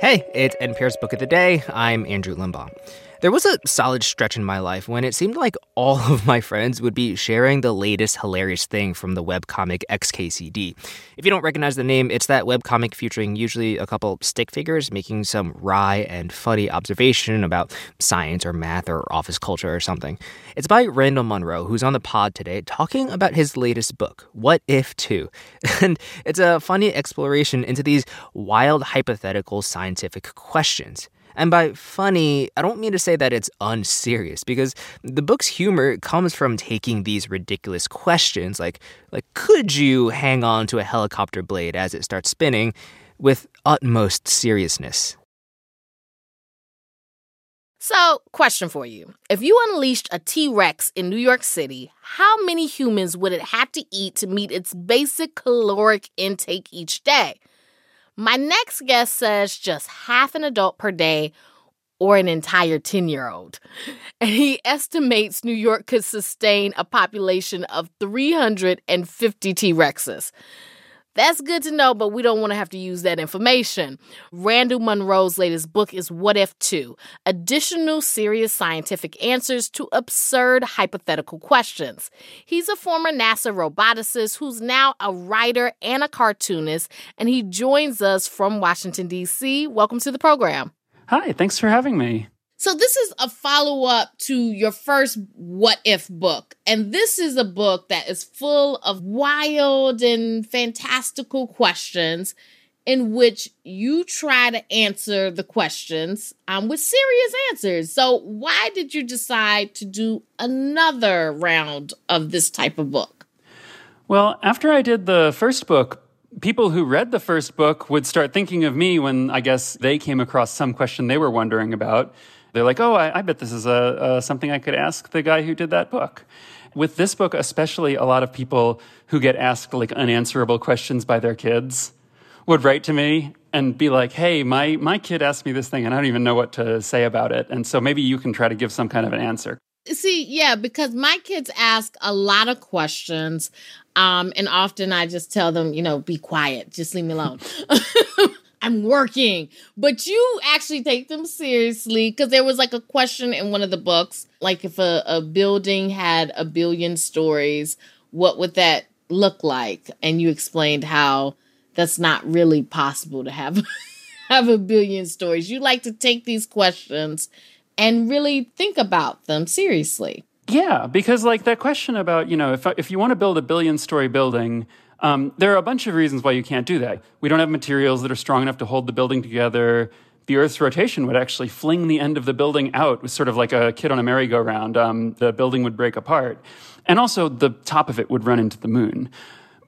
Hey, it's NPR's Book of the Day. I'm Andrew Limbong. There was a solid stretch in my life when it seemed like all of my friends would be sharing the latest hilarious thing from the webcomic XKCD. If you don't recognize the name, it's that webcomic featuring usually a couple stick figures making some wry and funny observation about science or math or office culture or something. It's by Randall Munroe, who's on the pod today talking about his latest book, What If 2. And it's a funny exploration into these wild hypothetical scientific questions. And by funny, I don't mean to say that it's unserious because the book's humor comes from taking these ridiculous questions like like could you hang on to a helicopter blade as it starts spinning with utmost seriousness. So, question for you. If you unleashed a T Rex in New York City, how many humans would it have to eat to meet its basic caloric intake each day? My next guest says just half an adult per day or an entire 10 year old. And he estimates New York could sustain a population of 350 T Rexes. That's good to know, but we don't want to have to use that information. Randall Munroe's latest book is What If 2 Additional Serious Scientific Answers to Absurd Hypothetical Questions. He's a former NASA roboticist who's now a writer and a cartoonist, and he joins us from Washington, D.C. Welcome to the program. Hi, thanks for having me. So this is a follow up to your first What If book. And this is a book that is full of wild and fantastical questions in which you try to answer the questions um, with serious answers. So why did you decide to do another round of this type of book? Well, after I did the first book, people who read the first book would start thinking of me when I guess they came across some question they were wondering about. They're like, oh, I, I bet this is a, something I could ask the guy who did that book. With this book, especially, a lot of people who get asked like unanswerable questions by their kids would write to me and be like, hey, my, my kid asked me this thing and I don't even know what to say about it. And so maybe you can try to give some kind of an answer. See, yeah, because my kids ask a lot of questions. Um, and often I just tell them, you know, be quiet, just leave me alone. I'm working. But you actually take them seriously because there was like a question in one of the books like if a, a building had a billion stories, what would that look like? And you explained how that's not really possible to have have a billion stories. You like to take these questions and really think about them seriously. Yeah, because like that question about, you know, if if you want to build a billion story building, um, there are a bunch of reasons why you can't do that. We don't have materials that are strong enough to hold the building together. The Earth's rotation would actually fling the end of the building out, with sort of like a kid on a merry-go-round. Um, the building would break apart, and also the top of it would run into the moon.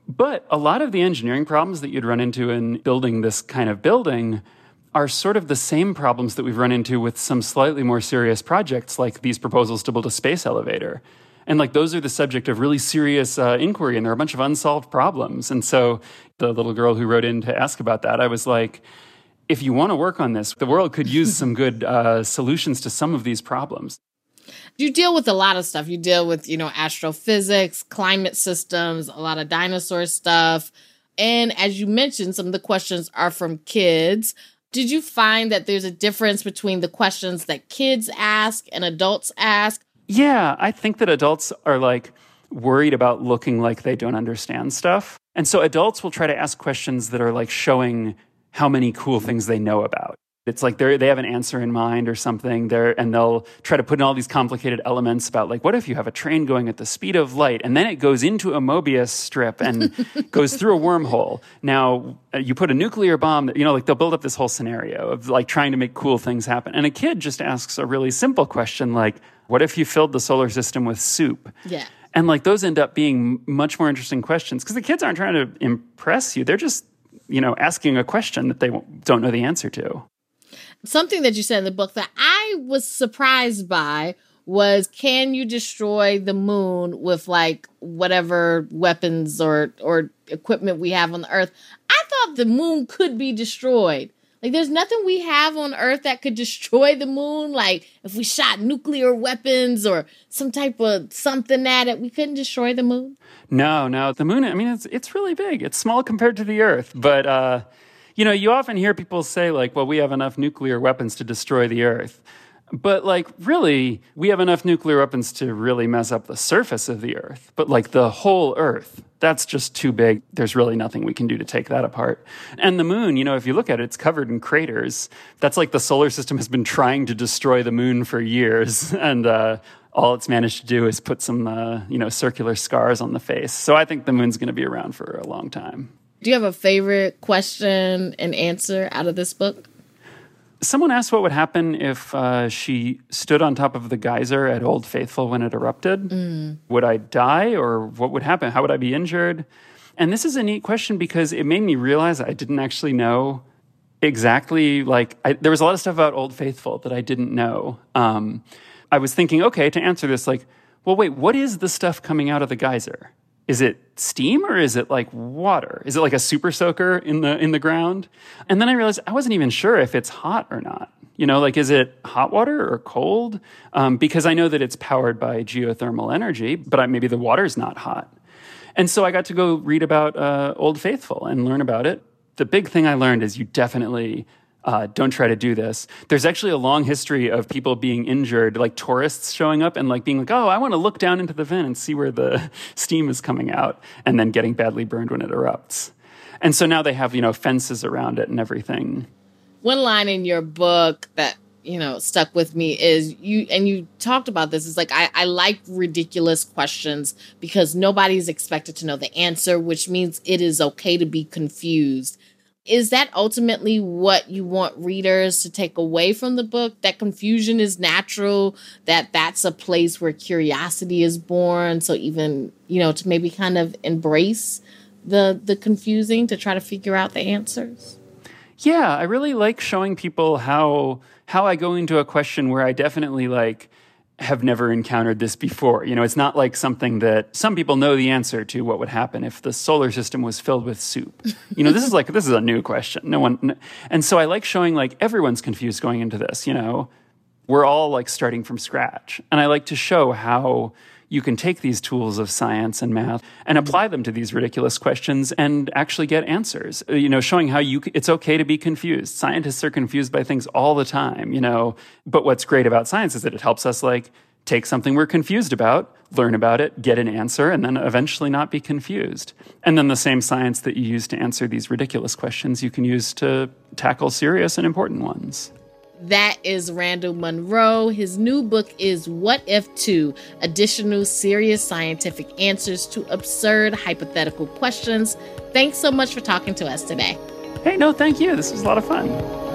But a lot of the engineering problems that you'd run into in building this kind of building are sort of the same problems that we've run into with some slightly more serious projects like these proposals to build a space elevator. And like those are the subject of really serious uh, inquiry, and there are a bunch of unsolved problems. And so the little girl who wrote in to ask about that, I was like, if you want to work on this, the world could use some good uh, solutions to some of these problems. You deal with a lot of stuff. You deal with, you know, astrophysics, climate systems, a lot of dinosaur stuff. And as you mentioned, some of the questions are from kids. Did you find that there's a difference between the questions that kids ask and adults ask? Yeah, I think that adults are like worried about looking like they don't understand stuff. And so adults will try to ask questions that are like showing how many cool things they know about. It's like they they have an answer in mind or something there, and they'll try to put in all these complicated elements about like, what if you have a train going at the speed of light, and then it goes into a Mobius strip and goes through a wormhole. Now uh, you put a nuclear bomb, you know, like they'll build up this whole scenario of like trying to make cool things happen. And a kid just asks a really simple question like, what if you filled the solar system with soup? Yeah. And like those end up being much more interesting questions because the kids aren't trying to impress you. They're just, you know, asking a question that they don't know the answer to. Something that you said in the book that I was surprised by was can you destroy the moon with like whatever weapons or or equipment we have on the earth? I thought the moon could be destroyed. Like, there's nothing we have on Earth that could destroy the moon. Like, if we shot nuclear weapons or some type of something at it, we couldn't destroy the moon. No, no. The moon, I mean, it's, it's really big. It's small compared to the Earth. But, uh, You know, you often hear people say, like, well, we have enough nuclear weapons to destroy the Earth. But, like, really, we have enough nuclear weapons to really mess up the surface of the Earth. But, like, the whole Earth, that's just too big. There's really nothing we can do to take that apart. And the moon, you know, if you look at it, it's covered in craters. That's like the solar system has been trying to destroy the moon for years. And, uh, all it's managed to do is put some, uh, you know, circular scars on the face. So I think the moon's going to be around for a long time. Do you have a favorite question and answer out of this book? Someone asked what would happen if uh, she stood on top of the geyser at Old Faithful when it erupted. Mm. Would I die or what would happen? How would I be injured? And this is a neat question because it made me realize I didn't actually know exactly like I, there was a lot of stuff about Old Faithful that I didn't know. Um, I was thinking, okay, to answer this, like, well, wait, what is the stuff coming out of the geyser? Is it steam or is it like water? Is it like a super soaker in the in the ground? And then I realized I wasn't even sure if it's hot or not. You know, like is it hot water or cold? Um, because I know that it's powered by geothermal energy, but I, maybe the water's not hot. And so I got to go read about uh, Old Faithful and learn about it. The big thing I learned is you definitely uh, don't try to do this. There's actually a long history of people being injured, like tourists showing up and like being like, oh, I want to look down into the vent and see where the steam is coming out, and then getting badly burned when it erupts. And so now they have, you know, fences around it and everything. One line in your book that you know stuck with me is you and you talked about this is like I, I like ridiculous questions because nobody's expected to know the answer which means it is okay to be confused is that ultimately what you want readers to take away from the book? That confusion is natural that that's a place where curiosity is born. So even you know to maybe kind of embrace the the confusing to try to figure out the answers? Yeah i really like showing people how how i go into a question where i definitely like have never encountered this before. You know, it's not like something that some people know the answer to what would happen if the solar system was filled with soup. You know, this is like this is a new question. No one and so I like showing like everyone's confused going into this, you know. We're all like starting from scratch. And I like to show how you can take these tools of science and math and apply them to these ridiculous questions and actually get answers. Uh, you know, showing how you it's okay to be confused. Scientists are confused by things all the time, you know. But what's great about science is that it helps us like take something we're confused about, learn about it, get an answer, and then eventually not be confused. And then the same science that you use to answer these ridiculous questions, you can use to tackle serious and important ones. That is Randall Munroe. His new book is What If 2 Additional Serious Scientific Answers to Absurd Hypothetical Questions. Thanks so much for talking to us today. Hey, no, thank you. This was a lot of fun.